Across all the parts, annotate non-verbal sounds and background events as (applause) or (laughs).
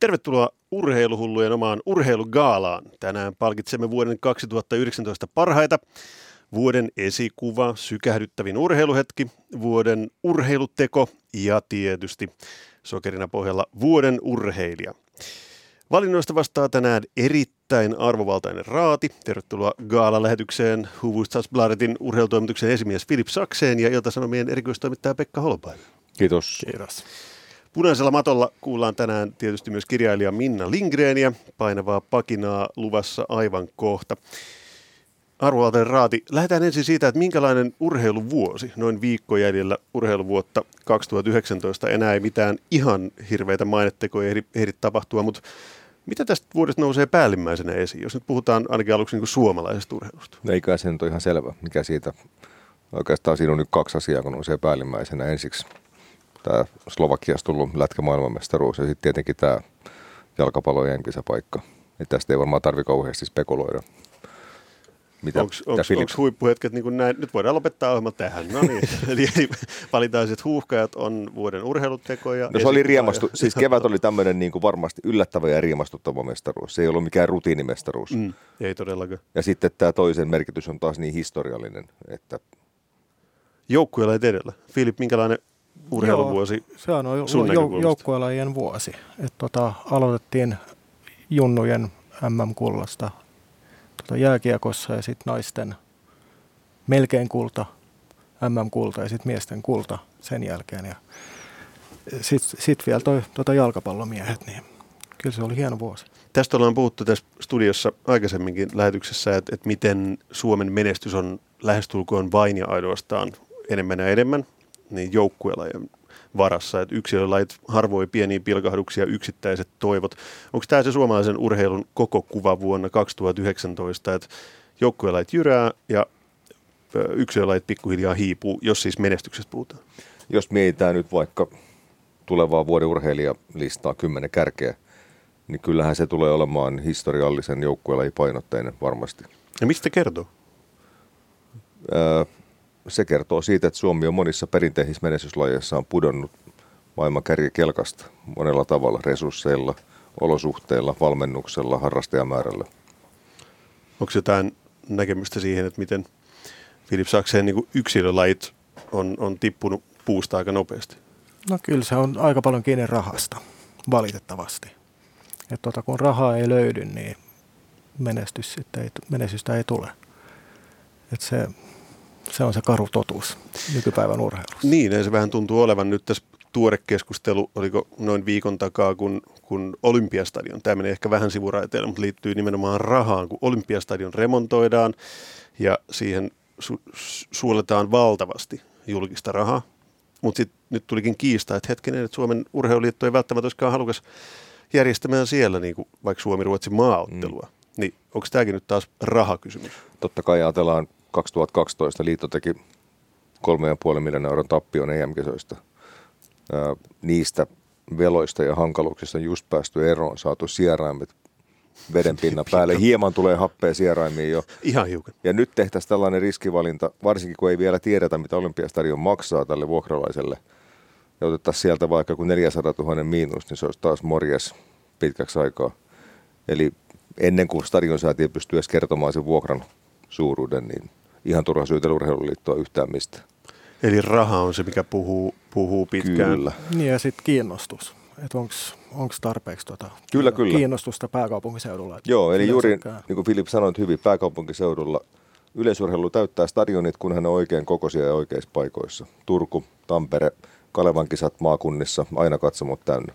Tervetuloa urheiluhullujen omaan urheilugaalaan. Tänään palkitsemme vuoden 2019 parhaita. Vuoden esikuva, sykähdyttävin urheiluhetki, vuoden urheiluteko ja tietysti sokerina pohjalla vuoden urheilija. Valinnoista vastaa tänään erittäin arvovaltainen raati. Tervetuloa Gaala-lähetykseen Hufvudstadsbladetin urheilutoimituksen esimies Filip Sakseen ja Ilta-Sanomien erikoistoimittaja Pekka Holopainen. Kiitos. Kiitos. Punaisella matolla kuullaan tänään tietysti myös kirjailija Minna Lindgreniä, painavaa pakinaa luvassa aivan kohta. Arvovaltainen raati, lähdetään ensin siitä, että minkälainen urheiluvuosi, noin viikko jäljellä urheiluvuotta 2019, enää ei mitään ihan hirveitä mainettekoja ehdi, ehdi tapahtua, mutta mitä tästä vuodesta nousee päällimmäisenä esiin, jos nyt puhutaan ainakin aluksi niin suomalaisesta urheilusta? No eikä se nyt ole ihan selvä, mikä siitä. Oikeastaan siinä on nyt kaksi asiaa, kun nousee päällimmäisenä. Ensiksi tämä Slovakiasta tullut lätkä maailmanmestaruus ja sitten tietenkin tämä jalkapallojen kisapaikka. Että tästä ei varmaan tarvi kauheasti spekuloida. Onko huippuhetket niin kuin näin? Nyt voidaan lopettaa ohjelma tähän. No niin, (laughs) eli, eli valitaan, että huuhkajat on vuoden urheilutekoja. No se oli riemastu, siis (laughs) kevät oli tämmöinen niin kuin varmasti yllättävä ja riemastuttava mestaruus. Se ei ollut mikään rutiinimestaruus. Mm, ei todellakaan. Ja sitten tämä toisen merkitys on taas niin historiallinen, että... Joukkueella edellä. Filip, minkälainen urheiluvuosi Joo, se on jou- joukkuelajien vuosi. Et tota, aloitettiin junnujen MM-kullasta tota jääkiekossa ja sitten naisten melkein kulta, MM-kulta ja sitten miesten kulta sen jälkeen. Ja sitten sit vielä toi tota jalkapallomiehet, niin kyllä se oli hieno vuosi. Tästä ollaan puhuttu tässä studiossa aikaisemminkin lähetyksessä, että, että miten Suomen menestys on lähestulkoon vain ja ainoastaan enemmän ja enemmän niin joukkuelajien varassa, että yksilölajit harvoin pieniä pilkahduksia, yksittäiset toivot. Onko tämä se suomalaisen urheilun koko kuva vuonna 2019, että joukkuelajit jyrää ja yksilölajit pikkuhiljaa hiipuu, jos siis menestyksestä puhutaan? Jos mietitään nyt vaikka tulevaa vuoden urheilijalistaa kymmenen kärkeä, niin kyllähän se tulee olemaan historiallisen joukkuelajipainotteinen varmasti. Ja mistä kertoo? Öö, se kertoo siitä, että Suomi on monissa perinteisissä menestyslajeissa on pudonnut maailman kärkikelkasta monella tavalla, resursseilla, olosuhteilla, valmennuksella, harrastajamäärällä. Onko jotain näkemystä siihen, että miten Filip Sakseen niin yksilölajit on, on tippunut puusta aika nopeasti? No kyllä se on aika paljon kiinni rahasta, valitettavasti. Et tota, kun rahaa ei löydy, niin menestys sitten ei, menestystä ei tule. Et se, se on se karu totuus nykypäivän urheilussa. Niin, se vähän tuntuu olevan nyt tässä tuore keskustelu, oliko noin viikon takaa, kun, kun Olympiastadion, tämä menee ehkä vähän sivuraiteille, mutta liittyy nimenomaan rahaan, kun Olympiastadion remontoidaan ja siihen su- suoletaan valtavasti julkista rahaa. Mutta sitten nyt tulikin kiista, että hetkinen, että Suomen urheiluliitto ei välttämättä olisikaan halukas järjestämään siellä niin kuin vaikka Suomi-Ruotsin maaottelua. Mm. Niin onko tämäkin nyt taas rahakysymys? Totta kai ajatellaan 2012 liitto teki 3,5 miljoonaa euron tappion EM-kisoista. Niistä veloista ja hankaluuksista on just päästy eroon, saatu sieraimet vedenpinnan päälle. Hieman tulee happea sieraimiin jo. Ihan hiukan. Ja nyt tehtäisiin tällainen riskivalinta, varsinkin kun ei vielä tiedetä, mitä Olympiastadion maksaa tälle vuokralaiselle. Ja otettaisiin sieltä vaikka kun 400 000 miinus, niin se olisi taas morjes pitkäksi aikaa. Eli ennen kuin stadionsäätiö pystyy edes kertomaan sen vuokran suuruuden, niin ihan turha syytellä urheiluliittoa yhtään mistä. Eli raha on se, mikä puhuu, puhuu pitkään. Kyllä. Niin ja sitten kiinnostus. Että onko tarpeeksi tuota kyllä, kyllä. kiinnostusta pääkaupunkiseudulla? Joo, eli juuri niin kuin Filip sanoi hyvin, pääkaupunkiseudulla yleisurheilu täyttää stadionit, kun hän on oikein kokoisia ja oikeissa paikoissa. Turku, Tampere, Kalevan kisat maakunnissa, aina katsomot täynnä.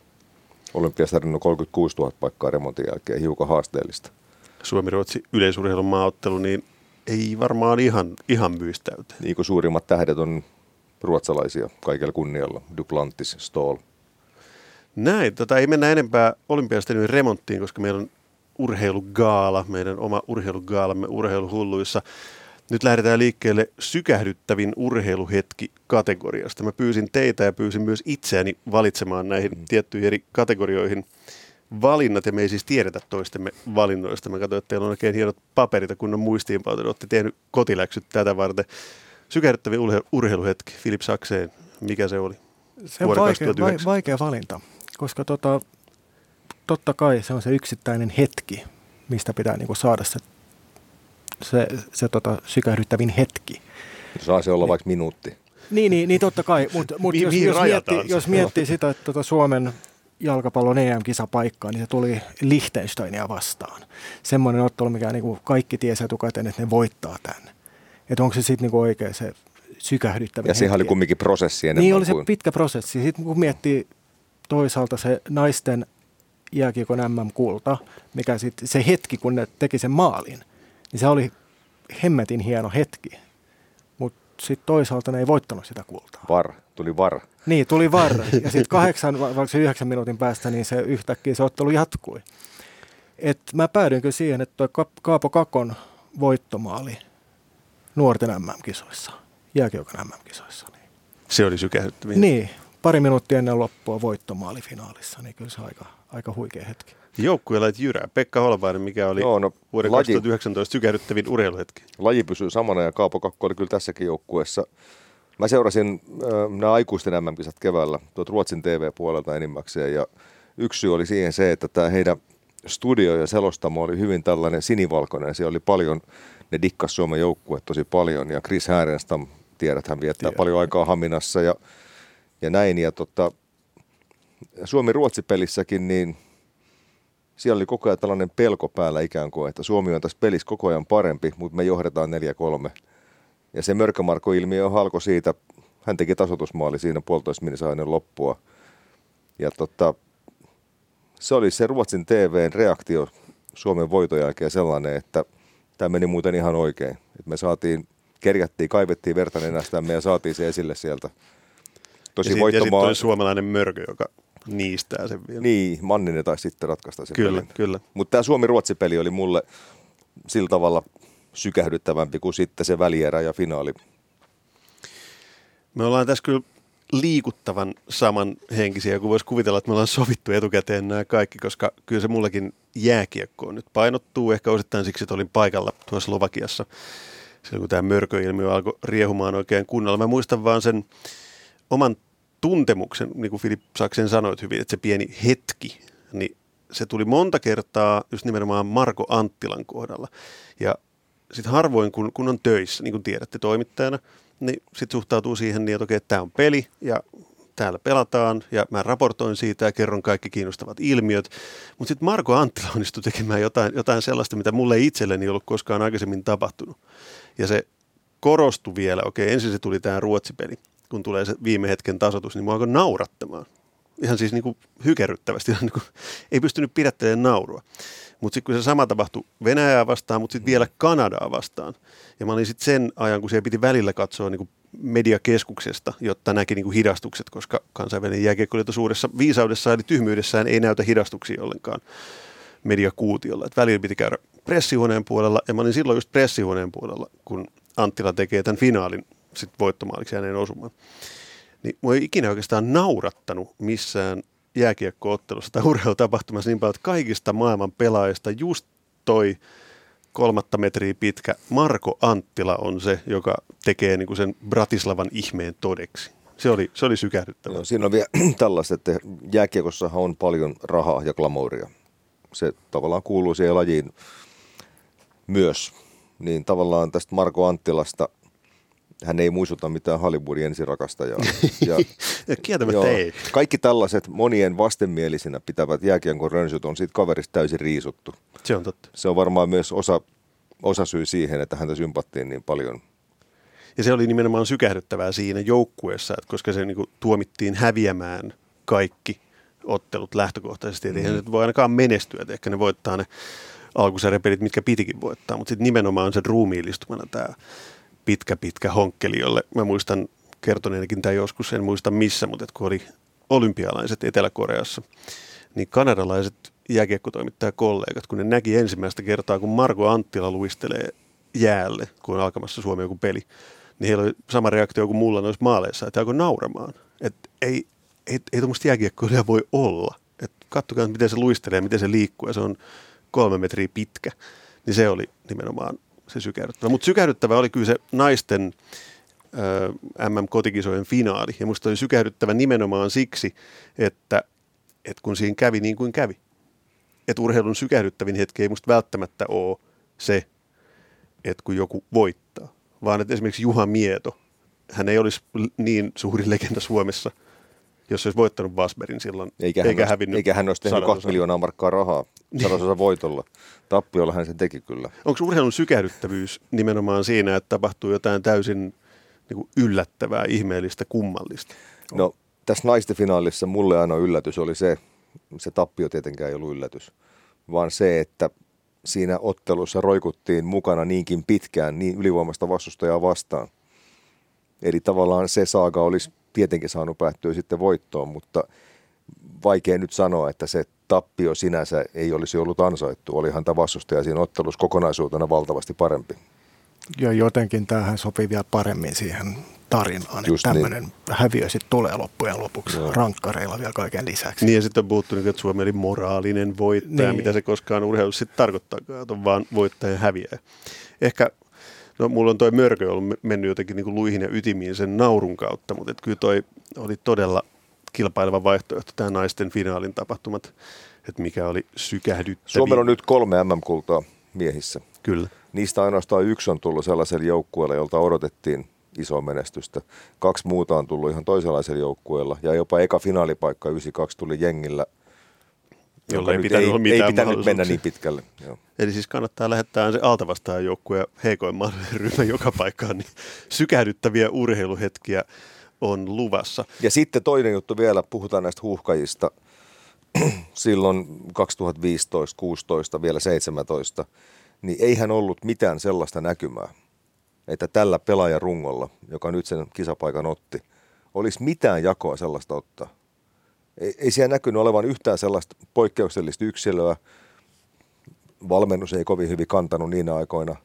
Olympiastadion on 36 000 paikkaa remontin jälkeen, hiukan haasteellista. Suomi-Ruotsi yleisurheilun maaottelu, niin ei varmaan ihan, ihan myystäytä. Niin kuin suurimmat tähdet on ruotsalaisia kaikella kunnialla, Duplantis, Stoll. Näin, tota, ei mennä enempää olympiastadionin remonttiin, koska meillä on urheilugaala, meidän oma urheilugaalamme urheiluhulluissa. Nyt lähdetään liikkeelle sykähdyttävin urheiluhetki kategoriasta. Mä pyysin teitä ja pyysin myös itseäni valitsemaan näihin mm. tiettyihin eri kategorioihin – valinnat, ja me ei siis tiedetä toistemme valinnoista. Mä katsoin, että teillä on oikein hienot paperit ja kunnon muistiinpanoja. Olette tehnyt kotiläksyt tätä varten. Sykähdyttävin urhe- urheiluhetki, Filip Sakseen, mikä se oli? Se on vaikea, vaikea valinta, koska tota, totta kai se on se yksittäinen hetki, mistä pitää niin kuin saada se, se, se tota, sykähdyttävin hetki. Saa se olla vaikka minuutti. Niin, niin, niin totta kai, mutta mut jos, jos, miettii, jos miettii sitä, että tota Suomen jalkapallon EM-kisapaikkaa, niin se tuli Liechtensteinia vastaan. Semmoinen ottelu, mikä niin kuin kaikki tiesi etukäteen, että ne voittaa tämän. Että onko se sitten niin oikein se sykähdyttävä Ja sehän oli kumminkin prosessi enemmän Niin oli kuin... se pitkä prosessi. Sitten kun miettii toisaalta se naisten jääkiekon MM-kulta, mikä sit, se hetki, kun ne teki sen maalin, niin se oli hemmetin hieno hetki. Mutta sitten toisaalta ne ei voittanut sitä kultaa. Var, tuli var. Niin, tuli var. Ja sitten kahdeksan, vaikka se yhdeksän minuutin päästä, niin se yhtäkkiä se ottelu jatkui. Et mä päädyin kyllä siihen, että toi Kaapo Kakon voittomaali nuorten MM-kisoissa, jääkiekon MM-kisoissa. Niin. Se oli sykähdyttäviä. Niin, pari minuuttia ennen loppua voittomaali finaalissa, niin kyllä se aika, aika huikea hetki. Joukkueella jyrää. Pekka Holvainen, mikä oli Joo, no, vuoden laji, 2019 sykähdyttävin urheiluhetki. Laji pysyy samana ja Kaapo Kakko oli kyllä tässäkin joukkueessa. Mä seurasin äh, nämä aikuisten MM-kisat keväällä tuot Ruotsin TV-puolelta enimmäkseen ja yksi syy oli siihen se, että tämä heidän studio ja selostamo oli hyvin tällainen sinivalkoinen. Siellä oli paljon, ne dikkas Suomen joukkue tosi paljon ja Chris Härenstam, tiedät, hän viettää Tiedä. paljon aikaa Haminassa ja, ja näin. Ja tota, Suomi-Ruotsi-pelissäkin, niin siellä oli koko ajan tällainen pelko päällä ikään kuin, että Suomi on tässä pelissä koko ajan parempi, mutta me johdetaan 4-3. Ja se Mörkämarko-ilmiö halko siitä, hän teki tasotusmaali siinä puolitoista ennen loppua. Ja tota, se oli se Ruotsin TVn reaktio Suomen voiton jälkeen sellainen, että tämä meni muuten ihan oikein. Et me saatiin, kerjättiin, kaivettiin verta nenästämme ja saatiin se esille sieltä. Tosi ja sitten sit suomalainen mörkö, joka niistää sen vielä. Niin, Manninen taisi sitten ratkaista sen Kyllä, pelin. kyllä. Mutta tämä Suomi-Ruotsi-peli oli mulle sillä tavalla sykähdyttävämpi kuin sitten se välierä ja finaali. Me ollaan tässä kyllä liikuttavan samanhenkisiä, kun voisi kuvitella, että me ollaan sovittu etukäteen nämä kaikki, koska kyllä se mullekin jääkiekkoon nyt painottuu, ehkä osittain siksi, että olin paikalla tuossa Slovakiassa, silloin kun tämä mörköilmiö alkoi riehumaan oikein kunnolla. Mä muistan vaan sen oman tuntemuksen, niin kuin Filip Saksen sanoit hyvin, että se pieni hetki, niin se tuli monta kertaa just nimenomaan Marko Anttilan kohdalla. Ja sitten harvoin, kun, kun on töissä, niin kuin tiedätte toimittajana, niin sitten suhtautuu siihen niin, että okei, tämä on peli ja täällä pelataan ja mä raportoin siitä ja kerron kaikki kiinnostavat ilmiöt. Mutta sitten Marko Anttila onnistui tekemään jotain, jotain sellaista, mitä mulle itselleni ei ollut koskaan aikaisemmin tapahtunut. Ja se korostui vielä, okei, ensin se tuli tämä ruotsipeli, kun tulee se viime hetken tasotus, niin mua alkoi naurattamaan. Ihan siis niin kuin hykerryttävästi, (laughs) niin kuin, ei pystynyt pidättelemään naurua. Mutta sitten kun se sama tapahtui Venäjää vastaan, mutta sitten vielä Kanadaa vastaan. Ja mä olin sitten sen ajan, kun siellä piti välillä katsoa niin kuin mediakeskuksesta, jotta näki niin kuin hidastukset, koska kansainvälinen jääkiekko suuressa viisaudessaan eli tyhmyydessään ei näytä hidastuksia ollenkaan mediakuutiolla. Et välillä piti käydä pressihuoneen puolella, ja mä olin silloin just pressihuoneen puolella, kun Anttila tekee tämän finaalin sit voittomaaliksi hänen osumaan. Niin mua ei ikinä oikeastaan naurattanut missään jääkiekkoottelussa tai urheilutapahtumassa niin paljon, että kaikista maailman pelaajista just toi kolmatta metriä pitkä Marko Anttila on se, joka tekee niin kuin sen Bratislavan ihmeen todeksi. Se oli, se oli sykähdyttävä. Joo, siinä on vielä (clears throat) tällaista, että jääkiekossahan on paljon rahaa ja glamouria. Se tavallaan kuuluu siihen lajiin myös. Niin tavallaan tästä Marko Anttilasta – hän ei muistuta mitään Hollywoodin ensirakastajaa. (laughs) Ja, ja Kieltämättä joo, ei. Kaikki tällaiset monien vastenmielisinä pitävät jääkiekon rönsyt on siitä kaverista täysin riisuttu. Se on totta. Se on varmaan myös osa, osa syy siihen, että häntä sympattiin niin paljon. Ja se oli nimenomaan sykähdyttävää siinä joukkueessa, että koska se niin kuin, tuomittiin häviämään kaikki ottelut lähtökohtaisesti. Eli mm. eihän se voi ainakaan menestyä, että ehkä ne voittaa ne alkusarjapelit, mitkä pitikin voittaa, mutta sitten nimenomaan se ruumiillistumana tämä pitkä, pitkä honkkeli, jolle mä muistan kertoneenkin tämä joskus, en muista missä, mutta kun oli olympialaiset Etelä-Koreassa, niin kanadalaiset jääkiekkotoimittajakollegat, kun ne näki ensimmäistä kertaa, kun Marko Anttila luistelee jäälle, kun on alkamassa Suomi joku peli, niin heillä oli sama reaktio kuin mulla noissa maaleissa, että alkoi nauramaan. Että ei, ei, ei tuommoista jääkiekkoilijaa voi olla. Että kattokaa, miten se luistelee, miten se liikkuu, ja se on kolme metriä pitkä. Niin se oli nimenomaan se sykähdyttävä. Mutta sykähdyttävä oli kyllä se naisten MM-kotikisojen finaali. Ja musta oli sykähdyttävä nimenomaan siksi, että, että kun siinä kävi niin kuin kävi. että urheilun sykähdyttävin hetki ei musta välttämättä ole se, että kun joku voittaa, vaan että esimerkiksi Juha Mieto, hän ei olisi niin suuri legenda Suomessa, jos olisi voittanut Vasberin silloin, eikä hän, eikä, hävinnyt eikä hän olisi tehnyt 2 miljoonaa markkaa rahaa sadasosa voitolla. Tappiolla hän sen teki kyllä. Onko urheilun sykähdyttävyys nimenomaan siinä, että tapahtuu jotain täysin niin kuin yllättävää, ihmeellistä, kummallista? No tässä naisten finaalissa mulle aina yllätys oli se, se tappio tietenkään ei ollut yllätys, vaan se, että siinä ottelussa roikuttiin mukana niinkin pitkään niin ylivoimasta vastustajaa vastaan. Eli tavallaan se saaga olisi tietenkin saanut päättyä sitten voittoon, mutta vaikea nyt sanoa, että se tappio sinänsä ei olisi ollut ansaittu. Olihan tämä vastustaja siinä ottelussa kokonaisuutena valtavasti parempi. Ja jotenkin tähän sopii vielä paremmin siihen tarinaan, Just että tämmöinen niin. häviö sitten tulee loppujen lopuksi Joo. rankkareilla vielä kaiken lisäksi. Niin ja sitten on puhuttu, niin, että Suomi oli moraalinen voittaja, niin. mitä se koskaan urheilussa sitten tarkoittaa, että on vaan voittaja häviää. Ehkä No mulla on toi mörkö ollut mennyt jotenkin niin kuin luihin ja ytimiin sen naurun kautta, mutta kyllä toi oli todella kilpaileva vaihtoehto tämä naisten finaalin tapahtumat, että mikä oli sykähdyttävä. Suomella on nyt kolme MM-kultaa miehissä. Kyllä. Niistä ainoastaan yksi on tullut sellaiselle joukkueelle, jolta odotettiin isoa menestystä. Kaksi muuta on tullut ihan toisenlaisella joukkueella ja jopa eka finaalipaikka 92 tuli jengillä – jolla ei pitänyt, ei, mitään ei pitänyt mennä niin pitkälle. Joo. Eli siis kannattaa lähettää se alta joukku ja heikoin mahdollinen ryhmä joka paikkaan, niin sykähdyttäviä urheiluhetkiä on luvassa. Ja sitten toinen juttu vielä, puhutaan näistä huuhkajista. (clears throat) Silloin 2015, 16, vielä 17, niin eihän ollut mitään sellaista näkymää, että tällä pelaajarungolla, joka nyt sen kisapaikan otti, olisi mitään jakoa sellaista ottaa ei, ei siellä näkynyt olevan yhtään sellaista poikkeuksellista yksilöä. Valmennus ei kovin hyvin kantanut niinä aikoina.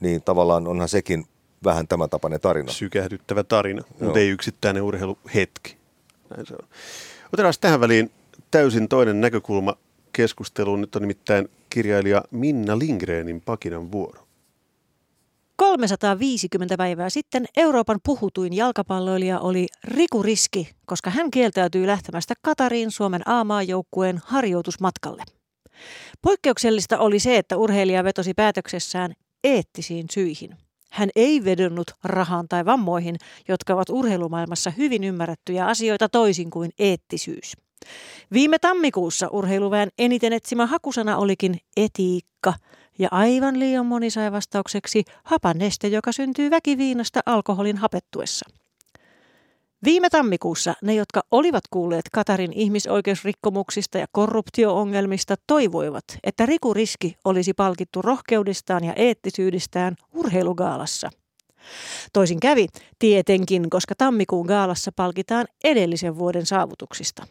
Niin tavallaan onhan sekin vähän tämän tapainen tarina. Sykähdyttävä tarina, Joo. mutta ei yksittäinen urheiluhetki. Näin se on. Otetaan tähän väliin täysin toinen näkökulma keskusteluun. Nyt on nimittäin kirjailija Minna Lindgrenin pakinan vuoro. 350 päivää sitten Euroopan puhutuin jalkapalloilija oli Riku Riski, koska hän kieltäytyi lähtemästä Katariin Suomen A-maajoukkueen harjoitusmatkalle. Poikkeuksellista oli se, että urheilija vetosi päätöksessään eettisiin syihin. Hän ei vedonnut rahaan tai vammoihin, jotka ovat urheilumaailmassa hyvin ymmärrettyjä asioita toisin kuin eettisyys. Viime tammikuussa urheiluväen eniten etsimä hakusana olikin etiikka – ja aivan liian moni sai vastaukseksi hapaneste, joka syntyy väkiviinasta alkoholin hapettuessa. Viime tammikuussa ne, jotka olivat kuulleet Katarin ihmisoikeusrikkomuksista ja korruptioongelmista, toivoivat, että Riku Riski olisi palkittu rohkeudestaan ja eettisyydestään urheilugaalassa. Toisin kävi, tietenkin, koska tammikuun gaalassa palkitaan edellisen vuoden saavutuksista.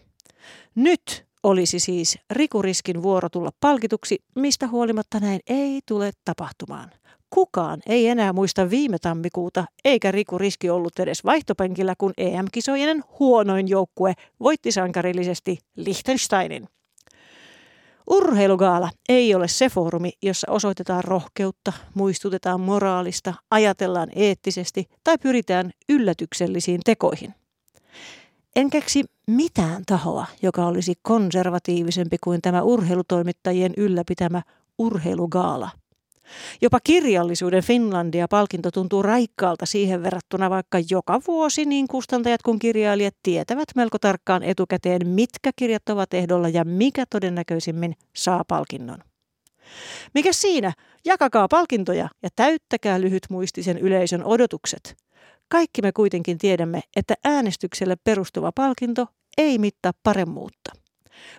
Nyt olisi siis rikuriskin vuoro tulla palkituksi, mistä huolimatta näin ei tule tapahtumaan. Kukaan ei enää muista viime tammikuuta, eikä Riku Riski ollut edes vaihtopenkillä, kun EM-kisojen huonoin joukkue voitti sankarillisesti Liechtensteinin. Urheilugaala ei ole se foorumi, jossa osoitetaan rohkeutta, muistutetaan moraalista, ajatellaan eettisesti tai pyritään yllätyksellisiin tekoihin. En keksi mitään tahoa, joka olisi konservatiivisempi kuin tämä urheilutoimittajien ylläpitämä urheilugaala. Jopa kirjallisuuden Finlandia-palkinto tuntuu raikkaalta siihen verrattuna, vaikka joka vuosi niin kustantajat kuin kirjailijat tietävät melko tarkkaan etukäteen, mitkä kirjat ovat ehdolla ja mikä todennäköisimmin saa palkinnon. Mikä siinä? Jakakaa palkintoja ja täyttäkää lyhytmuistisen yleisön odotukset. Kaikki me kuitenkin tiedämme, että äänestykselle perustuva palkinto ei mittaa paremmuutta.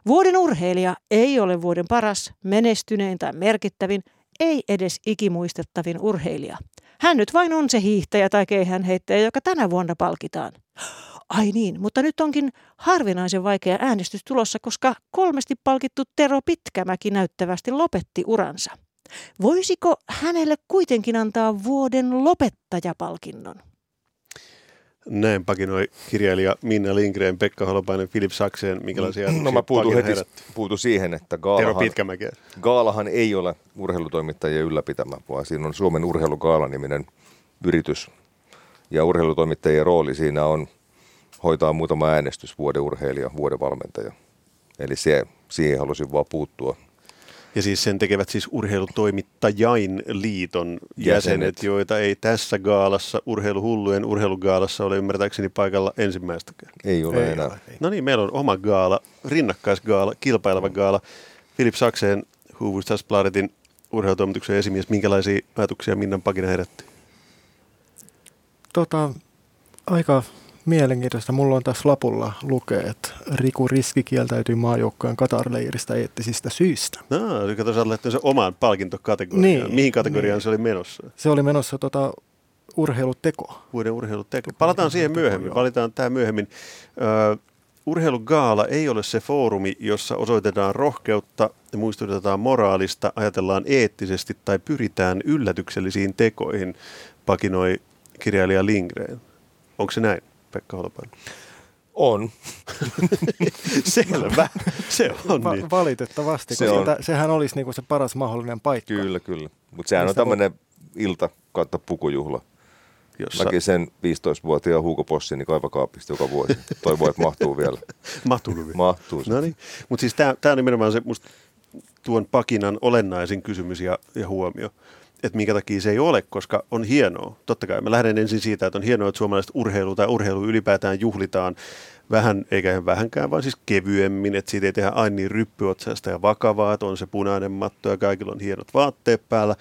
Vuoden urheilija ei ole vuoden paras, menestynein tai merkittävin, ei edes ikimuistettavin urheilija. Hän nyt vain on se hiihtäjä tai keihänheittäjä, joka tänä vuonna palkitaan. Ai niin, mutta nyt onkin harvinaisen vaikea äänestys tulossa, koska kolmesti palkittu Tero Pitkämäki näyttävästi lopetti uransa. Voisiko hänelle kuitenkin antaa vuoden lopettajapalkinnon? Näin pakinoi kirjailija Minna Lindgren, Pekka Holopainen, Filip Sakseen, minkälaisia No mä puutun heti puutu siihen, että Gaalahan, Gaalahan ei ole urheilutoimittajien ylläpitämä, vaan siinä on Suomen urheilugaala-niminen yritys. Ja urheilutoimittajien rooli siinä on hoitaa muutama äänestys, vuoden urheilija, vuoden valmentaja. Eli se, siihen halusin vaan puuttua. Ja siis sen tekevät siis urheilutoimittajain liiton jäsenet, jäsenet, joita ei tässä gaalassa, urheiluhullujen urheilugaalassa ole ymmärtääkseni paikalla ensimmäistäkään. Ei ole ei enää. Ole, ei. No niin, meillä on oma gaala, rinnakkaisgaala, kilpaileva gaala. Filip Sakseen, Hufvudstadsbladetin urheilutoimituksen esimies. Minkälaisia ajatuksia Minnan Pakina herätti? Tota, aika mielenkiintoista. Mulla on tässä lapulla lukee, että Riku Riski kieltäytyy maajoukkojen Katar-leiristä eettisistä syistä. No, eli kato, sä se omaan palkintokategoriaan. Niin, Mihin kategoriaan niin. se oli menossa? Se oli menossa tota, urheiluteko. Vuoden urheiluteko. Palataan siihen myöhemmin. Valitaan tämä myöhemmin. Ö, urheilugaala ei ole se foorumi, jossa osoitetaan rohkeutta ja muistutetaan moraalista, ajatellaan eettisesti tai pyritään yllätyksellisiin tekoihin, pakinoi kirjailija Lindgren. Onko se näin? Pekka Holopainen? On. (laughs) Selvä. Se on Va- niin. Valitettavasti, se on. sehän olisi niinku se paras mahdollinen paikka. Kyllä, kyllä. Mutta sehän Mistä on tämmöinen ilta kautta pukujuhla. Jossa... Mäkin sen 15-vuotiaan Hugo Possini kaivakaapista joka vuosi. Toivon, että mahtuu vielä. (laughs) mahtuu vielä. Mahtuu. No niin. Mutta siis tämä on nimenomaan se musta tuon pakinan olennaisin kysymys ja, ja huomio että minkä takia se ei ole, koska on hienoa. Totta kai mä lähden ensin siitä, että on hienoa, että suomalaiset urheilu tai urheilu ylipäätään juhlitaan vähän, eikä vähänkään, vaan siis kevyemmin, että siitä ei tehdä aina niin ryppyotsaista ja vakavaa, että on se punainen matto ja kaikilla on hienot vaatteet päällä.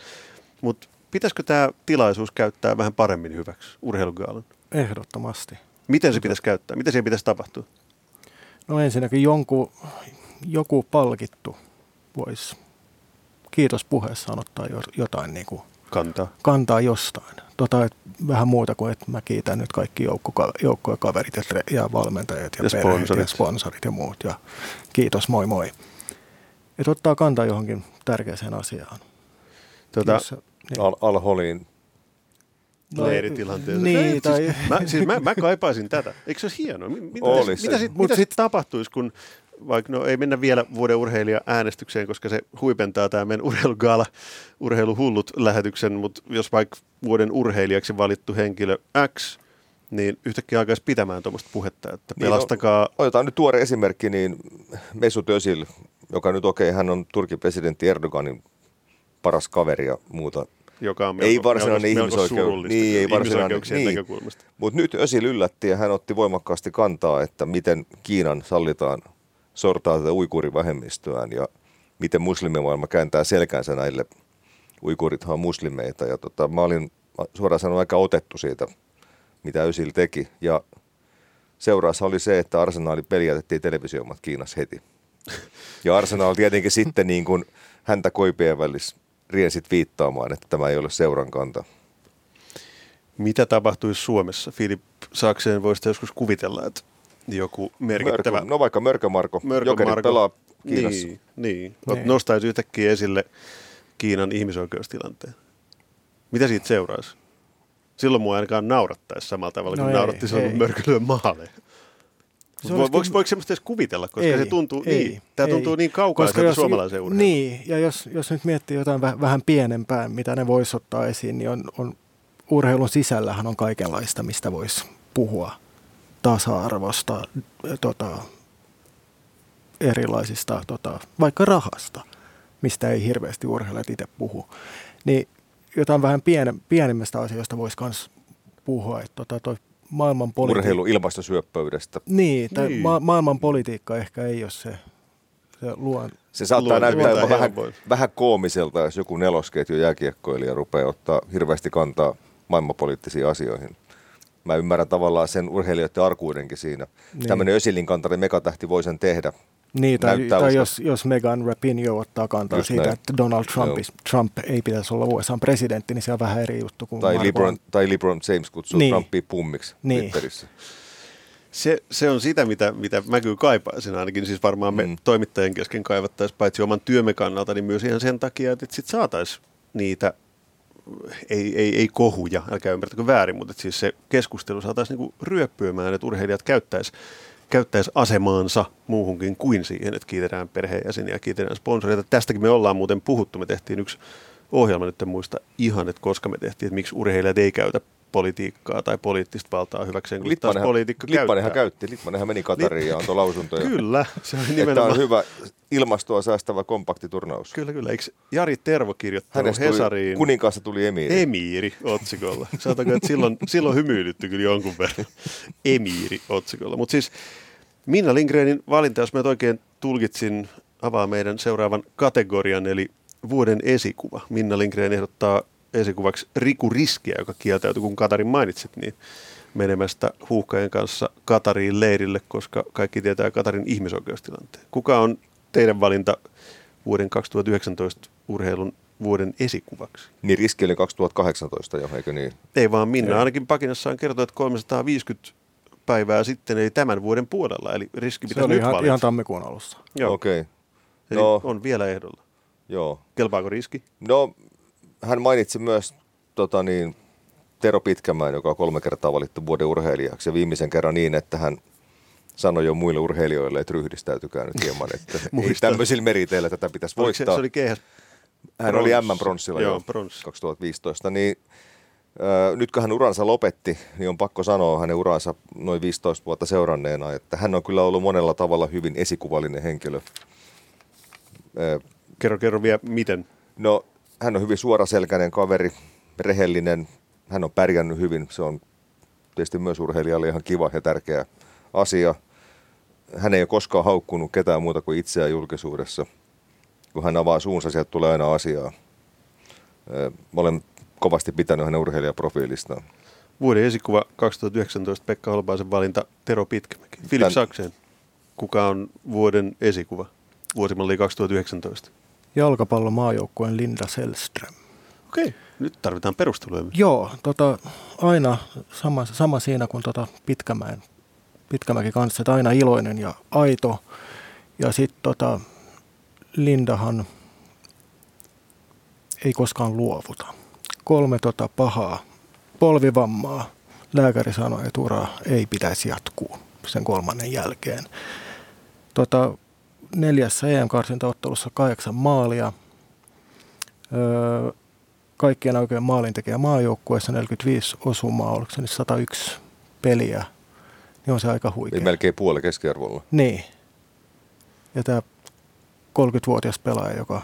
Mutta pitäisikö tämä tilaisuus käyttää vähän paremmin hyväksi, urheilugaalan? Ehdottomasti. Miten se pitäisi käyttää? Miten siihen pitäisi tapahtua? No ensinnäkin jonkun, joku palkittu voisi kiitos puheessaan ottaa jotain niin kuin kantaa. kantaa jostain. Tota, et vähän muuta kuin, että mä kiitän nyt kaikki joukko, joukkoja kaverit ja, ja valmentajat ja, ja sponsorit. ja sponsorit ja muut. Ja kiitos, moi moi. Että ottaa kantaa johonkin tärkeäseen asiaan. Tota, niin. Al- Al-Holiin no, leiritilanteeseen. Niin, siis, tai... mä, siis mä, mä kaipaisin tätä. Eikö se olisi hienoa? Mitä, Olisi. mitä sit tapahtuisi, kun vaikka no ei mennä vielä vuoden urheilija äänestykseen, koska se huipentaa tämä meidän urheilugaala, urheiluhullut lähetyksen, mutta jos vaikka vuoden urheilijaksi valittu henkilö X, niin yhtäkkiä alkaisi pitämään tuommoista puhetta, että niin, pelastakaa... No, otetaan nyt tuore esimerkki, niin Mesut Özil, joka nyt okei, okay, hän on Turkin presidentti Erdoganin paras kaveri ja muuta. Joka on melko, ei varsinainen ihmisoikeus, niin, ei varsinainen, niin. Mutta nyt Özil yllätti ja hän otti voimakkaasti kantaa, että miten Kiinan sallitaan sortaa tätä uikurivähemmistöään ja miten muslimimaailma kääntää selkänsä näille. Uikurithan on muslimeita ja tota, mä olin suoraan sanoen aika otettu siitä, mitä Ysil teki. Ja seuraassa oli se, että Arsenaalin peli jätettiin televisioimat Kiinassa heti. Ja Arsenal tietenkin sitten niin kuin häntä koipien välissä riensit viittaamaan, että tämä ei ole seuran kanta. Mitä tapahtuisi Suomessa? Filip Sakseen voisi joskus kuvitella, että joku merkittävä... Mörkö, no vaikka Mörkö-Marko, Mörkö Jokerit Marko, pelaa Kiinassa. Niin, niin. niin. nostaisi yhtäkkiä esille Kiinan ihmisoikeustilanteen. Mitä siitä seuraisi? Silloin mua ainakaan naurattaisi samalla tavalla no kuin ei, nauratti silloin, kun Mörkö lyö maalle. Se Vo, voiko, voiko semmoista edes kuvitella, koska ei, se tuntuu ei, niin, tämä ei. tuntuu niin kaukaiselta suomalaisen urheilun. Niin, ja jos, jos nyt miettii jotain väh, vähän pienempää, mitä ne voisi ottaa esiin, niin on, on urheilun sisällähän on kaikenlaista, mistä voisi puhua tasa-arvosta, tota, erilaisista, tota, vaikka rahasta, mistä ei hirveästi urheilijat itse puhu. Niin jotain vähän pien, pienemmistä asioista voisi myös puhua, että tota, toi maailman politiikka... Urheilu ilmastosyöppöydestä. Niin, tai niin. Ma- maailman politiikka ehkä ei ole se, se luon... Se saattaa luon, näyttää luon, vähän, vähän koomiselta, jos joku nelosketju jääkiekkoilija rupeaa ottaa hirveästi kantaa maailmanpoliittisiin asioihin mä ymmärrän tavallaan sen urheilijoiden arkuudenkin siinä. Niin. Tämmöinen Ösilin kantari megatähti voi sen tehdä. Niin, tai, tai jos, jos Megan Rapinoe ottaa kantaa Just siitä, näin. että Donald Trump, is, Trump ei pitäisi olla USA presidentti, niin se on vähän eri juttu kuin tai LeBron, tai LeBron James kutsuu niin. Trumpia pummiksi niin. Twitterissä. Se, se on sitä, mitä, mitä mä kyllä kaipaisin ainakin. Siis varmaan me mm. toimittajien kesken kaivattaisiin paitsi oman työmme kannalta, niin myös ihan sen takia, että sit saataisiin niitä ei, ei, ei kohuja, älkää ymmärtäkö väärin, mutta siis se keskustelu saataisiin niinku ryöppyömään, että urheilijat käyttäisi käyttäisi asemaansa muuhunkin kuin siihen, että kiitetään perheenjäseniä, kiitetään sponsoreita. Tästäkin me ollaan muuten puhuttu. Me tehtiin yksi ohjelma, nyt en muista ihan, että koska me tehtiin, että miksi urheilijat ei käytä politiikkaa tai poliittista valtaa hyväkseen, kun Litmanenhan, politiikka Litmanenhan käytti. Litmanenhan meni Katariin ja antoi lausuntoja. Kyllä, se on nimenomaan. Että on hyvä ilmastoa säästävä kompaktiturnaus. Kyllä, kyllä. Eikö Jari Tervo kirjoittanut Hänestä Hesariin? Kuninkaassa tuli emiiri. Emiiri otsikolla. Sanotaanko, että silloin, silloin hymyilytty kyllä jonkun verran. Emiiri otsikolla. Mutta siis Minna Lindgrenin valinta, jos mä oikein tulkitsin, avaa meidän seuraavan kategorian, eli vuoden esikuva. Minna Lindgren ehdottaa esikuvaksi Riku Riskiä, joka kieltäytyi, kun Katarin mainitsit, niin menemästä huuhkajien kanssa Katariin leirille, koska kaikki tietää Katarin ihmisoikeustilanteen. Kuka on teidän valinta vuoden 2019 urheilun vuoden esikuvaksi? Niin riski oli 2018 jo, eikö niin? Ei vaan Minna, Ei. ainakin pakinassaan kertoo, että 350 päivää sitten, eli tämän vuoden puolella, eli riski pitäisi nyt ihan, ihan tammikuun alussa. Joo. Okei. Okay. No, on vielä ehdolla. Joo. Kelpaako riski? No, hän mainitsi myös tota niin, Tero Pitkämäen, joka on kolme kertaa valittu vuoden urheilijaksi. Ja viimeisen kerran niin, että hän sanoi jo muille urheilijoille, että ryhdistäytykää nyt hieman, että (laughs) ei tämmöisillä meriteillä tätä pitäisi voittaa. Se, se oli kehäs hän Brons. oli M-pronssilla jo brons. 2015, niin äh, nyt kun hän uransa lopetti, niin on pakko sanoa hänen uransa noin 15 vuotta seuranneena, että hän on kyllä ollut monella tavalla hyvin esikuvallinen henkilö. Äh, kerro, kerro vielä, miten? No, hän on hyvin suoraselkäinen kaveri, rehellinen, hän on pärjännyt hyvin, se on tietysti myös urheilijalle ihan kiva ja tärkeä asia. Hän ei ole koskaan haukkunut ketään muuta kuin itseään julkisuudessa. Kun hän avaa suunsa, sieltä tulee aina asiaa. Mä olen kovasti pitänyt hänen urheilijaprofiilistaan. Vuoden esikuva 2019 Pekka Holpaisen valinta Tero Pitkämäki. Filip Tän... Saksen, kuka on vuoden esikuva vuosimalli 2019? Jalkapallon maajoukkueen Linda Selström. Okei, nyt tarvitaan perusteluja. Joo, tota, aina sama, sama siinä kuin tota Pitkämäen Pitkämäki kanssa, että aina iloinen ja aito. Ja sitten tota, Lindahan ei koskaan luovuta. Kolme tota pahaa polvivammaa. Lääkäri sanoi, että ura ei pitäisi jatkuu sen kolmannen jälkeen. Tota, neljässä EM-karsintaottelussa kahdeksan maalia. Öö, kaikkien oikein maalintekijä maajoukkueessa 45 osumaa, oliko se nyt 101 peliä niin on se aika huikea. Niin melkein puoli keskiarvolla. Niin. Ja tämä 30-vuotias pelaaja, joka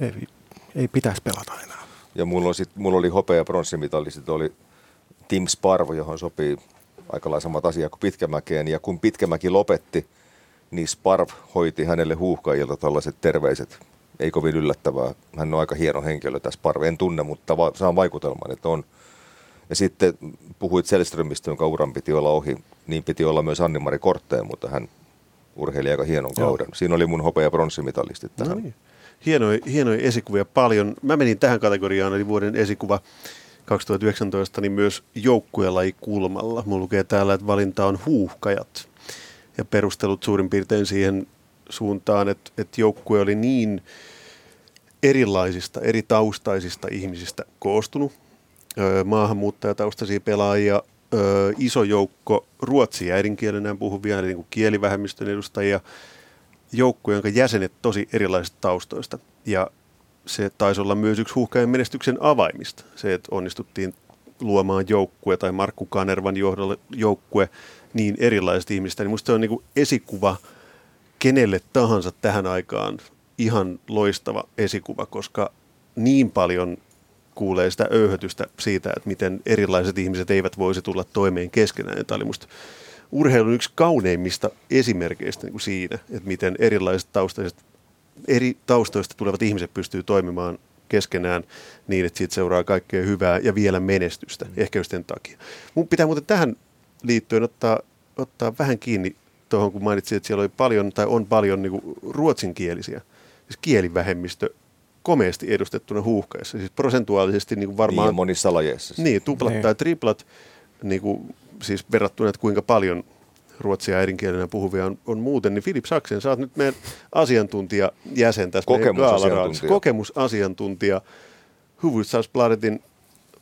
ei, ei pitäisi pelata enää. Ja mulla, on sit, mulla oli hopea- ja pronssimitali, sitten oli Tim Sparvo, johon sopii aika lailla samat asiat kuin Pitkämäkeen. Ja kun Pitkämäki lopetti, niin Sparv hoiti hänelle huuhkajilta tällaiset terveiset. Ei kovin yllättävää. Hän on aika hieno henkilö tässä Sparv. En tunne, mutta va- saan vaikutelman, että on – ja sitten puhuit Selströmistä, jonka uran piti olla ohi. Niin piti olla myös Anni-Mari Kortteen, mutta hän urheili aika hienon Joo. kauden. Siinä oli mun hopea- ja pronssimitalistit tähän. No niin. Hienoja, hienoja esikuvia paljon. Mä menin tähän kategoriaan, eli vuoden esikuva 2019, niin myös joukkuelaji kulmalla. Mulla lukee täällä, että valinta on huuhkajat. Ja perustelut suurin piirtein siihen suuntaan, että, että joukkue oli niin erilaisista, eri taustaisista ihmisistä koostunut, maahanmuuttajataustaisia pelaajia, iso joukko ruotsia äidinkielenään puhuvia, eli niin kuin kielivähemmistön edustajia, joukko, jonka jäsenet tosi erilaisista taustoista. Ja se taisi olla myös yksi huuhkajan menestyksen avaimista, se, että onnistuttiin luomaan joukkue tai Markku Kanervan johdolle joukkue niin erilaisista ihmistä. Niin musta se on niin kuin esikuva kenelle tahansa tähän aikaan ihan loistava esikuva, koska niin paljon kuulee sitä öyhötystä siitä, että miten erilaiset ihmiset eivät voisi tulla toimeen keskenään. Tämä oli musta urheilun yksi kauneimmista esimerkkeistä niin kuin siinä, että miten erilaiset taustaiset, eri taustoista tulevat ihmiset pystyy toimimaan keskenään niin, että siitä seuraa kaikkea hyvää ja vielä menestystä, mm. ehkä just sen takia. Mun pitää muuten tähän liittyen ottaa, ottaa vähän kiinni tuohon, kun mainitsin, että siellä oli paljon tai on paljon niin kuin ruotsinkielisiä, siis kielivähemmistö komeasti edustettuna huuhkaissa. Siis prosentuaalisesti niin kuin varmaan... Niin monissa lajeissa. Niin, tuplat niin. tai triplat, niin kuin, siis verrattuna, että kuinka paljon ruotsia äidinkielenä puhuvia on, on muuten, niin Filip Saksen, sä oot nyt meidän asiantuntijajäsen tässä Kokemusasiantuntija. Kokemusasiantuntija. Huvudstadsbladetin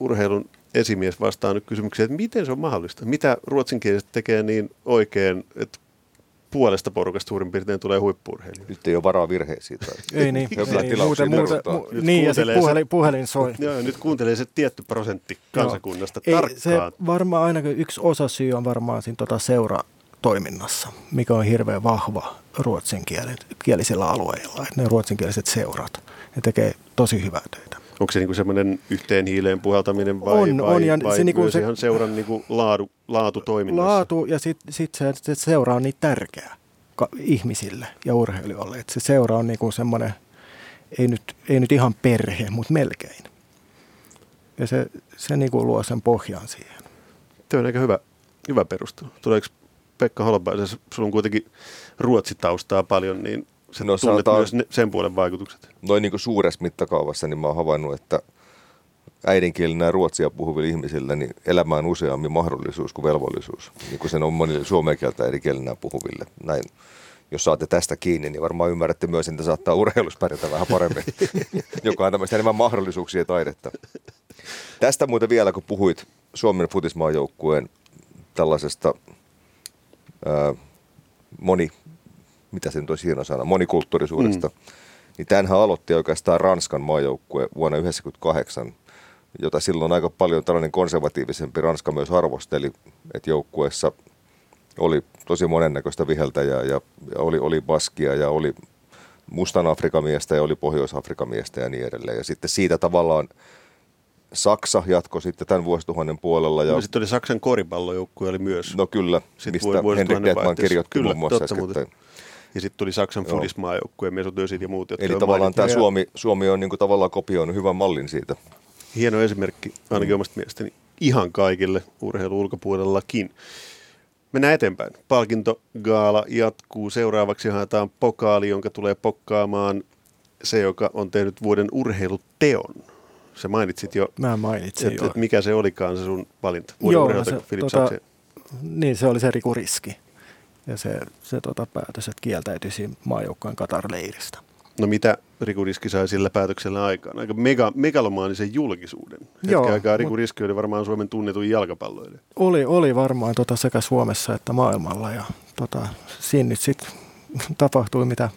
urheilun esimies vastaa nyt kysymykseen, että miten se on mahdollista? Mitä ruotsinkieliset tekee niin oikein, että puolesta porukasta suurin piirtein tulee huippurheilijoita. Nyt ei ole varaa virheisiin. ei niin, ei, niin muuten, muuten, mu, niin ja sitten puhelin, puhelin soi. (laughs) Joo, nyt kuuntelee se tietty prosentti kansakunnasta Joo. tarkkaan. Ei, se varmaan ainakin yksi osa syy on varmaan siinä tota seura toiminnassa, mikä on hirveän vahva ruotsinkielisillä alueilla. Että ne ruotsinkieliset seurat, ne tekee tosi hyvää töitä. Onko se niinku semmoinen yhteen hiileen puhaltaminen vai, on, vai, on, ja vai se, niinku se, ihan seuran niinku laadu, laatu toiminnassa? Laatu ja sitten sit se, se seura on niin tärkeä ihmisille ja urheilijoille, että se seura on niinku semmoinen, ei nyt, ei nyt ihan perhe, mutta melkein. Ja se, se niinku luo sen pohjan siihen. Tuo on aika hyvä, hyvä perustelu. Tuleeko Pekka Holopainen, sulla on kuitenkin ruotsitaustaa paljon, niin no, tunnet myös ne, sen puolen vaikutukset. Noin niin kuin suuressa mittakaavassa, niin mä oon havainnut, että äidinkielenä ruotsia puhuvilla ihmisillä niin elämä on useammin mahdollisuus kuin velvollisuus, niin kuin sen on monille suomen kieltä äidinkielenä puhuville. Näin. Jos saatte tästä kiinni, niin varmaan ymmärrätte myös, että saattaa urheilussa pärjätä vähän paremmin, (laughs) joka on tämmöistä enemmän mahdollisuuksia ja taidetta. Tästä muuten vielä, kun puhuit Suomen futismaajoukkueen tällaisesta ää, moni mitä se nyt olisi hieno sana, monikulttuurisuudesta. Mm. Niin tämähän aloitti oikeastaan Ranskan maajoukkue vuonna 1998, jota silloin aika paljon tällainen konservatiivisempi Ranska myös arvosteli, että joukkueessa oli tosi monennäköistä viheltäjää ja, ja oli, oli baskia ja oli mustan Afrikan miestä ja oli Pohjois-Afrikan miestä ja niin edelleen. Ja sitten siitä tavallaan Saksa jatkoi sitten tämän vuosituhannen puolella. Ja... No, sitten oli Saksan koripallojoukkue oli myös. No kyllä, sitten mistä Henrik Detman kirjoitti kyllä, muun muassa äskettäin. Ja sitten tuli Saksan Fudismaajoukkue, Mesut Özil ja muut. Eli tavallaan tämä Suomi, Suomi on niin kuin tavallaan kopioinut hyvän mallin siitä. Hieno esimerkki, ainakin mm. omasta mielestäni, ihan kaikille urheilu ulkopuolellakin. Mennään eteenpäin. Palkintogaala jatkuu. Seuraavaksi haetaan pokaali, jonka tulee pokkaamaan se, joka on tehnyt vuoden urheiluteon. Se mainitsit jo. Mä mainitsin et, jo. Et mikä se olikaan se sun valinta? Vuoden Joo, se, tota, niin se oli se Riku Riski ja se, se tota päätös, että kieltäytyisi maajoukkojen Katar-leiristä. No mitä Riku Riski sai sillä päätöksellä aikaan? Aika mega, megalomaanisen julkisuuden. Hetken Joo, aikaa Riku Riski oli varmaan Suomen tunnetuin jalkapalloilija. Oli, oli varmaan tota sekä Suomessa että maailmalla ja tota, siinä nyt sitten (laughs) tapahtui mitä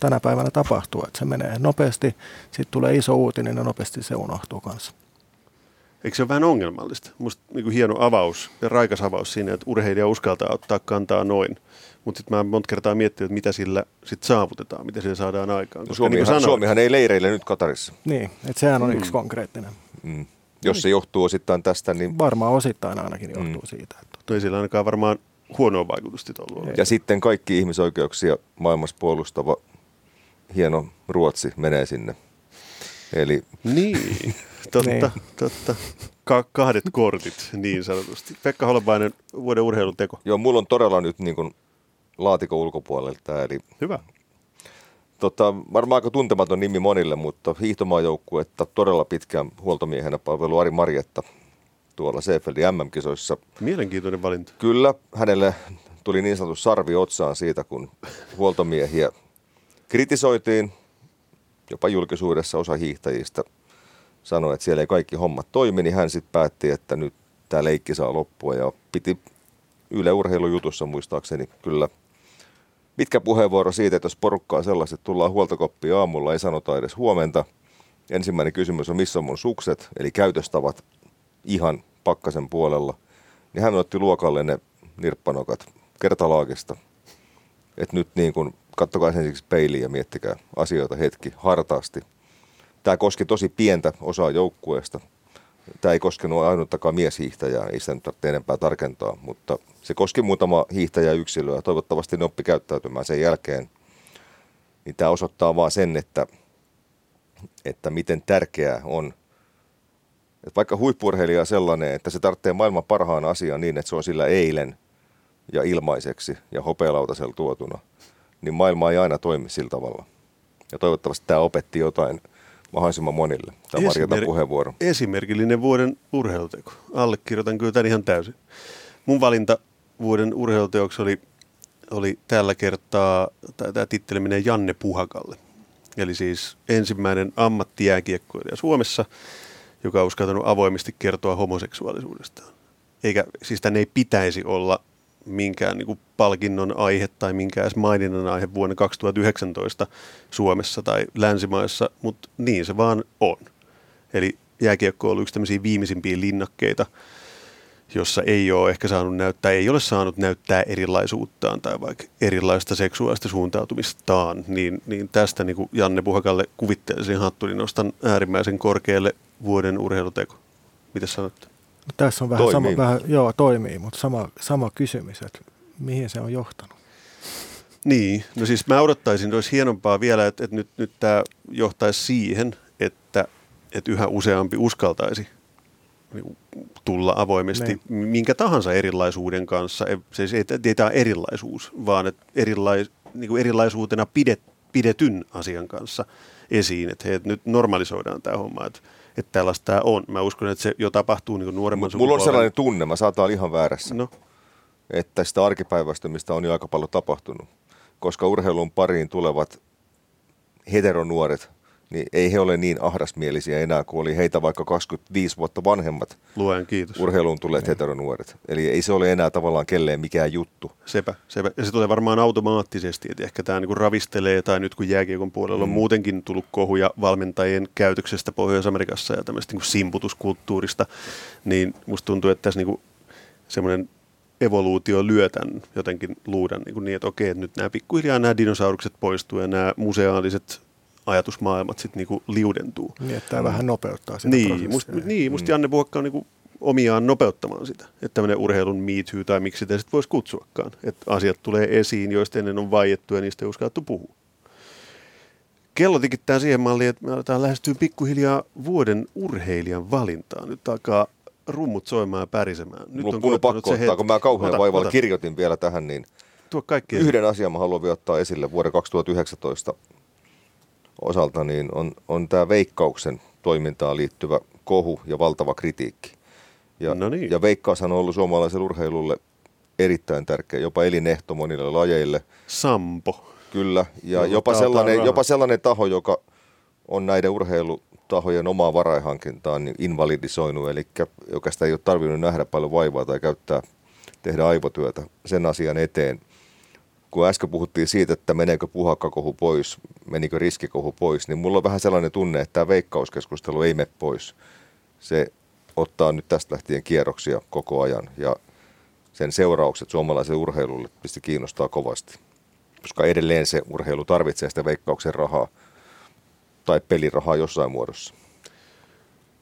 tänä päivänä tapahtuu. Että se menee nopeasti, sitten tulee iso uutinen ja nopeasti se unohtuu kanssa. Eikö se ole vähän ongelmallista? Musta niin hieno avaus ja raikas avaus siinä, että urheilija uskaltaa ottaa kantaa noin. Mutta sitten mä monta kertaa miettinyt, että mitä sillä sit saavutetaan, mitä sillä saadaan aikaan. Koska Suomihan, niin sanoin, Suomihan ei leireille nyt Katarissa. Niin, että sehän on mm. yksi konkreettinen. Mm. Jos se johtuu osittain tästä, niin... Varmaan osittain ainakin johtuu mm. siitä. Että... Ei sillä ainakaan varmaan huonoa vaikutusta ollut. Ja sitten kaikki ihmisoikeuksia maailmassa puolustava hieno Ruotsi menee sinne. Eli... Niin. (laughs) Totta, niin. totta. Ka- kahdet kortit niin sanotusti. Pekka Holopainen, vuoden urheiluteko. Joo, mulla on todella nyt niin kuin laatikon ulkopuolelta. Eli Hyvä. Tota, varmaan aika tuntematon nimi monille, mutta hiihtomaajoukkuetta todella pitkään huoltomiehenä palvelu Ari Marjetta tuolla Seefeldin MM-kisoissa. Mielenkiintoinen valinta. Kyllä, hänelle tuli niin sanottu sarvi otsaan siitä, kun huoltomiehiä kritisoitiin, jopa julkisuudessa osa hiihtäjistä – sanoi, että siellä ei kaikki hommat toimi, niin hän sitten päätti, että nyt tämä leikki saa loppua ja piti Yle Urheilujutussa muistaakseni kyllä mitkä puheenvuoro siitä, että jos porukkaa sellaiset, että tullaan huoltokoppiin aamulla, ei sanota edes huomenta. Ensimmäinen kysymys on, missä on mun sukset, eli käytöstavat ihan pakkasen puolella. Niin hän otti luokalle ne nirppanokat kertalaakista. Että nyt niin kun, kattokaa ensiksi peiliin ja miettikää asioita hetki hartaasti – Tämä koski tosi pientä osaa joukkueesta. Tämä ei koskenut ainuttakaan mieshiihtäjää, ei sitä nyt tarvitse enempää tarkentaa, mutta se koski muutama hiihtäjä yksilöä. Toivottavasti ne oppi käyttäytymään sen jälkeen. Niin tämä osoittaa vaan sen, että, että miten tärkeää on, että vaikka huippurheilija on sellainen, että se tarvitsee maailman parhaan asian niin, että se on sillä eilen ja ilmaiseksi ja hopealautasella tuotuna, niin maailma ei aina toimi sillä tavalla. Ja toivottavasti tämä opetti jotain – mahdollisimman monille. Tämä Esimer- puheenvuoro. Esimerkillinen vuoden urheiluteko. Allekirjoitan kyllä tämän ihan täysin. Mun valinta vuoden urheiluteoksi oli, oli tällä kertaa, tämä titteli menee Janne Puhakalle. Eli siis ensimmäinen ammattijääkiekkoilija Suomessa, joka on uskaltanut avoimesti kertoa homoseksuaalisuudestaan. Eikä, siis tämän ei pitäisi olla minkään niin kuin palkinnon aihe tai minkään edes maininnan aihe vuonna 2019 Suomessa tai länsimaissa, mutta niin se vaan on. Eli jääkiekko on ollut yksi tämmöisiä viimeisimpiä linnakkeita, jossa ei ole ehkä saanut näyttää, ei ole saanut näyttää erilaisuuttaan tai vaikka erilaista seksuaalista suuntautumistaan, niin, niin tästä niin kuin Janne Puhakalle kuvittelisin niin nostan äärimmäisen korkealle vuoden urheiluteko. Mitä sanotte? Tässä on vähän toimii. sama, vähän, joo toimii, mutta sama, sama kysymys, että mihin se on johtanut? Niin, no siis mä odottaisin, että olisi hienompaa vielä, että, että nyt, nyt tämä johtaisi siihen, että, että yhä useampi uskaltaisi tulla avoimesti Nein. minkä tahansa erilaisuuden kanssa. Siis ei, ei tämä erilaisuus, vaan että erilais, niin kuin erilaisuutena pidet, pidetyn asian kanssa esiin. Että, hei, että nyt normalisoidaan tämä homma, että, että tällaista tämä on. Mä uskon, että se jo tapahtuu niin kuin nuoremman Mulla on sellainen tunne, mä saatan ihan väärässä, no. että sitä arkipäiväistymistä on jo aika paljon tapahtunut. Koska urheilun pariin tulevat heteronuoret niin ei he ole niin ahdasmielisiä enää kuin oli heitä vaikka 25 vuotta vanhemmat Luen kiitos. urheiluun tulleet niin. heteronuoret. Eli ei se ole enää tavallaan kelleen mikään juttu. Sepä, sepä. Ja se tulee varmaan automaattisesti, että ehkä tämä niinku ravistelee, tai nyt kun jääkiekon puolella mm. on muutenkin tullut kohuja valmentajien käytöksestä Pohjois-Amerikassa ja tämmöistä niinku simputuskulttuurista, niin musta tuntuu, että tässä niinku semmoinen evoluutio lyö tämän jotenkin luudan niin, niin että okei, että nyt nämä pikkuhiljaa nämä dinosaurukset poistuu ja nämä museaaliset ajatusmaailmat sitten niinku liudentuu. Niin, että tämä mm. vähän nopeuttaa sitä Niin, musta, niin, musta mm. Janne Vuokka on niinku omiaan nopeuttamaan sitä. Että tämmöinen urheilun me too, tai miksi sitä sitten voisi kutsuakaan. Että asiat tulee esiin, joista ennen on vaiettu ja niistä ei uskallettu puhua. Kello tikittää siihen malliin, että me aletaan lähestyä pikkuhiljaa vuoden urheilijan valintaan. Nyt alkaa rummut soimaan ja pärisemään. Nyt Mulla on, on pakko ottaa, kun mä kauhean ota, vaivalla ota. kirjoitin vielä tähän, niin Tuo kaikki yhden asian mä haluan vielä ottaa esille vuoden 2019 osalta niin on, on tämä veikkauksen toimintaan liittyvä kohu ja valtava kritiikki. Ja, no niin. ja veikkaushan on ollut suomalaiselle urheilulle erittäin tärkeä, jopa elinehto monille lajeille. Sampo. Kyllä, ja jopa sellainen, jopa sellainen taho, joka on näiden urheilutahojen omaa varaihankintaan niin invalidisoinut, eli joka sitä ei ole tarvinnut nähdä paljon vaivaa tai käyttää, tehdä aivotyötä sen asian eteen kun äsken puhuttiin siitä, että meneekö puhakkakohu pois, menikö riskikohu pois, niin mulla on vähän sellainen tunne, että tämä veikkauskeskustelu ei mene pois. Se ottaa nyt tästä lähtien kierroksia koko ajan ja sen seuraukset suomalaiselle urheilulle pisti kiinnostaa kovasti. Koska edelleen se urheilu tarvitsee sitä veikkauksen rahaa tai pelirahaa jossain muodossa.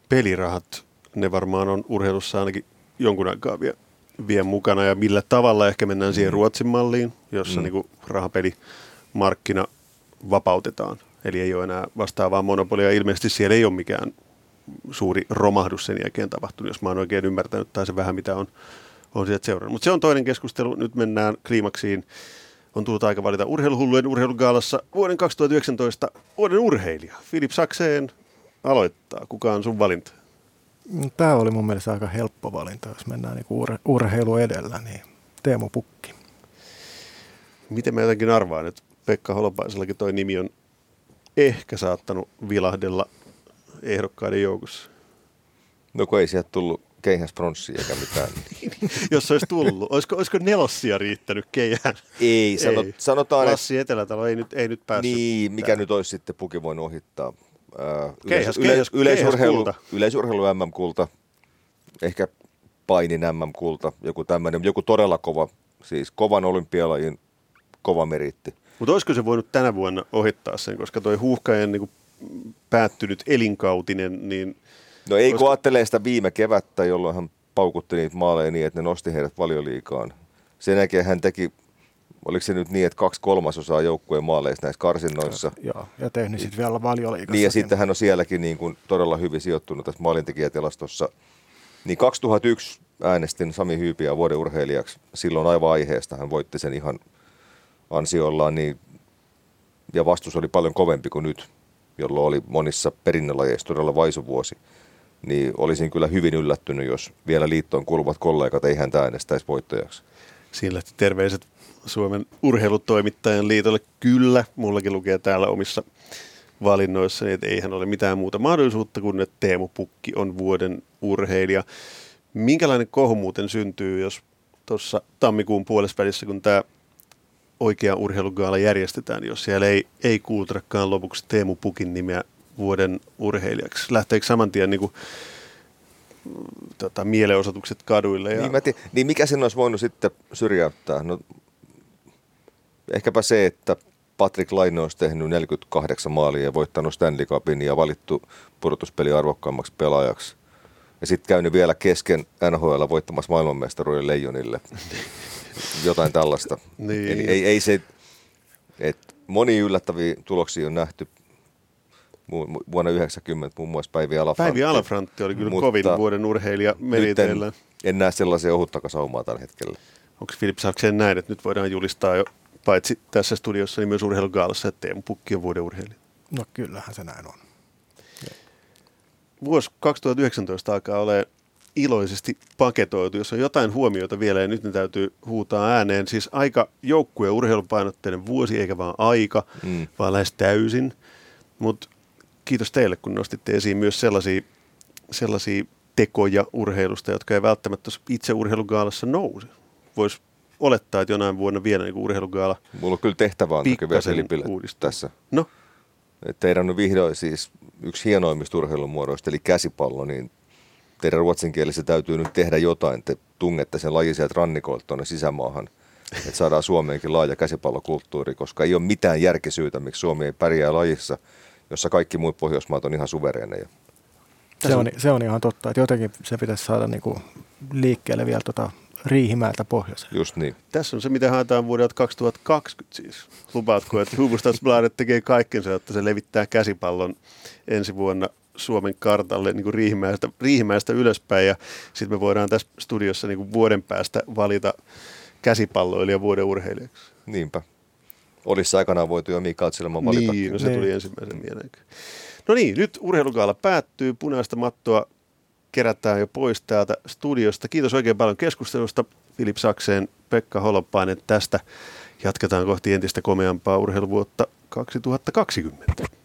Pelirahat, ne varmaan on urheilussa ainakin jonkun aikaa vielä vie mukana ja millä tavalla ehkä mennään siihen mm. Ruotsin malliin, jossa mm. niin rahapelimarkkina vapautetaan. Eli ei ole enää vastaavaa monopolia. Ilmeisesti siellä ei ole mikään suuri romahdus sen jälkeen tapahtunut, jos mä oon oikein ymmärtänyt, tai se vähän mitä on, on sieltä seurannut. Mutta se on toinen keskustelu. Nyt mennään kliimaksiin. On tullut aika valita urheiluhullujen urheilugaalassa vuoden 2019 vuoden urheilija. Filip Sakseen aloittaa. Kuka on sun valinta? Tämä oli mun mielestä aika helppo valinta, jos mennään niin ur- urheilu edellä, niin Teemu Pukki. Miten mä jotenkin arvaan, että Pekka Holopaisellakin toi nimi on ehkä saattanut vilahdella ehdokkaiden joukossa? No kun ei sieltä tullut keihäspronssia eikä mitään. (laughs) Jos olisi tullut, olisiko, olisiko nelossia riittänyt keihään? Ei, sanot, ei. sanotaan, Lassi Etelätalo ei nyt, ei nyt päässyt. Niin, mikä tämän. nyt olisi sitten Puki voinut ohittaa? Keihäs, yleis, keihäs, yleisurheilu, yleisurheilu MM-kulta, ehkä painin MM-kulta, joku tämmöinen, joku todella kova, siis kovan olympialajin kova meritti. Mutta olisiko se voinut tänä vuonna ohittaa sen, koska toi huuhkajan niin päättynyt elinkautinen, niin... No ei olisiko... kun ajattelee sitä viime kevättä, jolloin hän paukutti niitä maaleja niin, että ne nosti heidät valioliikaan. Sen jälkeen hän teki oliko se nyt niin, että kaksi kolmasosaa joukkueen maaleista näissä karsinnoissa. Joo, ja tehnyt sitten vielä valioliikassa. Niin, ja sitten hän on sielläkin niin kuin todella hyvin sijoittunut tässä maalintekijätilastossa. Niin 2001 äänestin Sami Hyypiä vuoden urheilijaksi. Silloin aivan aiheesta hän voitti sen ihan ansiollaan, niin, ja vastus oli paljon kovempi kuin nyt, jolloin oli monissa perinnölajeissa todella vaisuvuosi. Niin olisin kyllä hyvin yllättynyt, jos vielä liittoon kuuluvat kollegat ei häntä äänestäisi voittajaksi. Siinä terveiset Suomen urheilutoimittajan liitolle. Kyllä, mullakin lukee täällä omissa valinnoissa, että eihän ole mitään muuta mahdollisuutta kuin, että Teemu Pukki on vuoden urheilija. Minkälainen kohu muuten syntyy, jos tuossa tammikuun puolessa kun tämä oikea urheilugaala järjestetään, jos siellä ei, ei kuultrakaan lopuksi Teemu Pukin nimeä vuoden urheilijaksi. Lähteekö saman tien niin kuin, tota, mielenosoitukset kaduille? Ja... Niin, mä tiedän, niin mikä sen olisi voinut sitten syrjäyttää? No, ehkäpä se, että Patrick Laine olisi tehnyt 48 maalia ja voittanut Stanley Cupin ja valittu pudotuspeli arvokkaammaksi pelaajaksi. Ja sitten käynyt vielä kesken NHL voittamassa maailmanmestaruuden Leijonille. (laughs) Jotain tällaista. niin. Eli ei, ei se, että moni yllättäviä tuloksia on nähty vuonna 90 muun muassa Päivi Alafrantti. Päivi Alafrantti oli kyllä kovin vuoden urheilija meriteillä. En, en näe sellaisia ohuttaka saumaa tällä hetkellä. Onko Filip Saksen näin, että nyt voidaan julistaa jo paitsi tässä studiossa, niin myös urheilugaalassa, että Teemu Pukki on vuoden urheilija? No kyllähän se näin on. Vuosi 2019 alkaa olla iloisesti paketoitu. Jos on jotain huomioita vielä, ja nyt ne täytyy huutaa ääneen. Siis aika joukkue- ja urheilupainotteinen vuosi, eikä vaan aika, mm. vaan lähes täysin. Mutta kiitos teille, kun nostitte esiin myös sellaisia, sellaisia tekoja urheilusta, jotka ei välttämättä itse urheilugaalassa nouse. Voisi olettaa, että jonain vuonna vielä niin urheilugaala Mulla on kyllä tehtävä on vielä tässä. No? Et teidän on vihdoin siis yksi hienoimmista urheilumuodoista, eli käsipallo, niin teidän ruotsinkielessä täytyy nyt tehdä jotain. Te tungette sen lajin sieltä rannikoilta tuonne sisämaahan, että saadaan Suomeenkin laaja käsipallokulttuuri, koska ei ole mitään järkisyytä, miksi Suomi ei pärjää lajissa, jossa kaikki muut Pohjoismaat on ihan suvereeneja. Se on, se on ihan totta, että jotenkin se pitäisi saada niinku liikkeelle vielä tota Riihimäeltä pohjoiseen. Just niin. Tässä on se, mitä haetaan vuodelta 2020 siis. Lupaatko, että Hufvudstadsbladet tekee kaikkensa, että se levittää käsipallon ensi vuonna Suomen kartalle niin kuin Riihimäestä, Riihimäestä ylöspäin ja sitten me voidaan tässä studiossa niin kuin vuoden päästä valita käsipalloilija vuoden urheilijaksi. Niinpä. Olisi aikanaan voitu jo Mikael Silman valita. Niin, no se niin. tuli ensimmäisen mieleen. No niin, nyt urheilukaala päättyy. Punaista mattoa kerätään jo pois täältä studiosta. Kiitos oikein paljon keskustelusta Filip Sakseen, Pekka Holopainen tästä. Jatketaan kohti entistä komeampaa urheiluvuotta 2020.